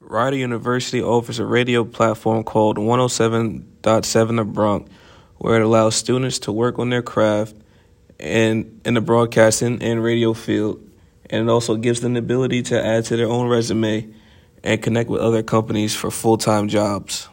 Rider University offers a radio platform called 107.7 The Bronc, where it allows students to work on their craft and in the broadcasting and radio field, and it also gives them the ability to add to their own resume and connect with other companies for full time jobs.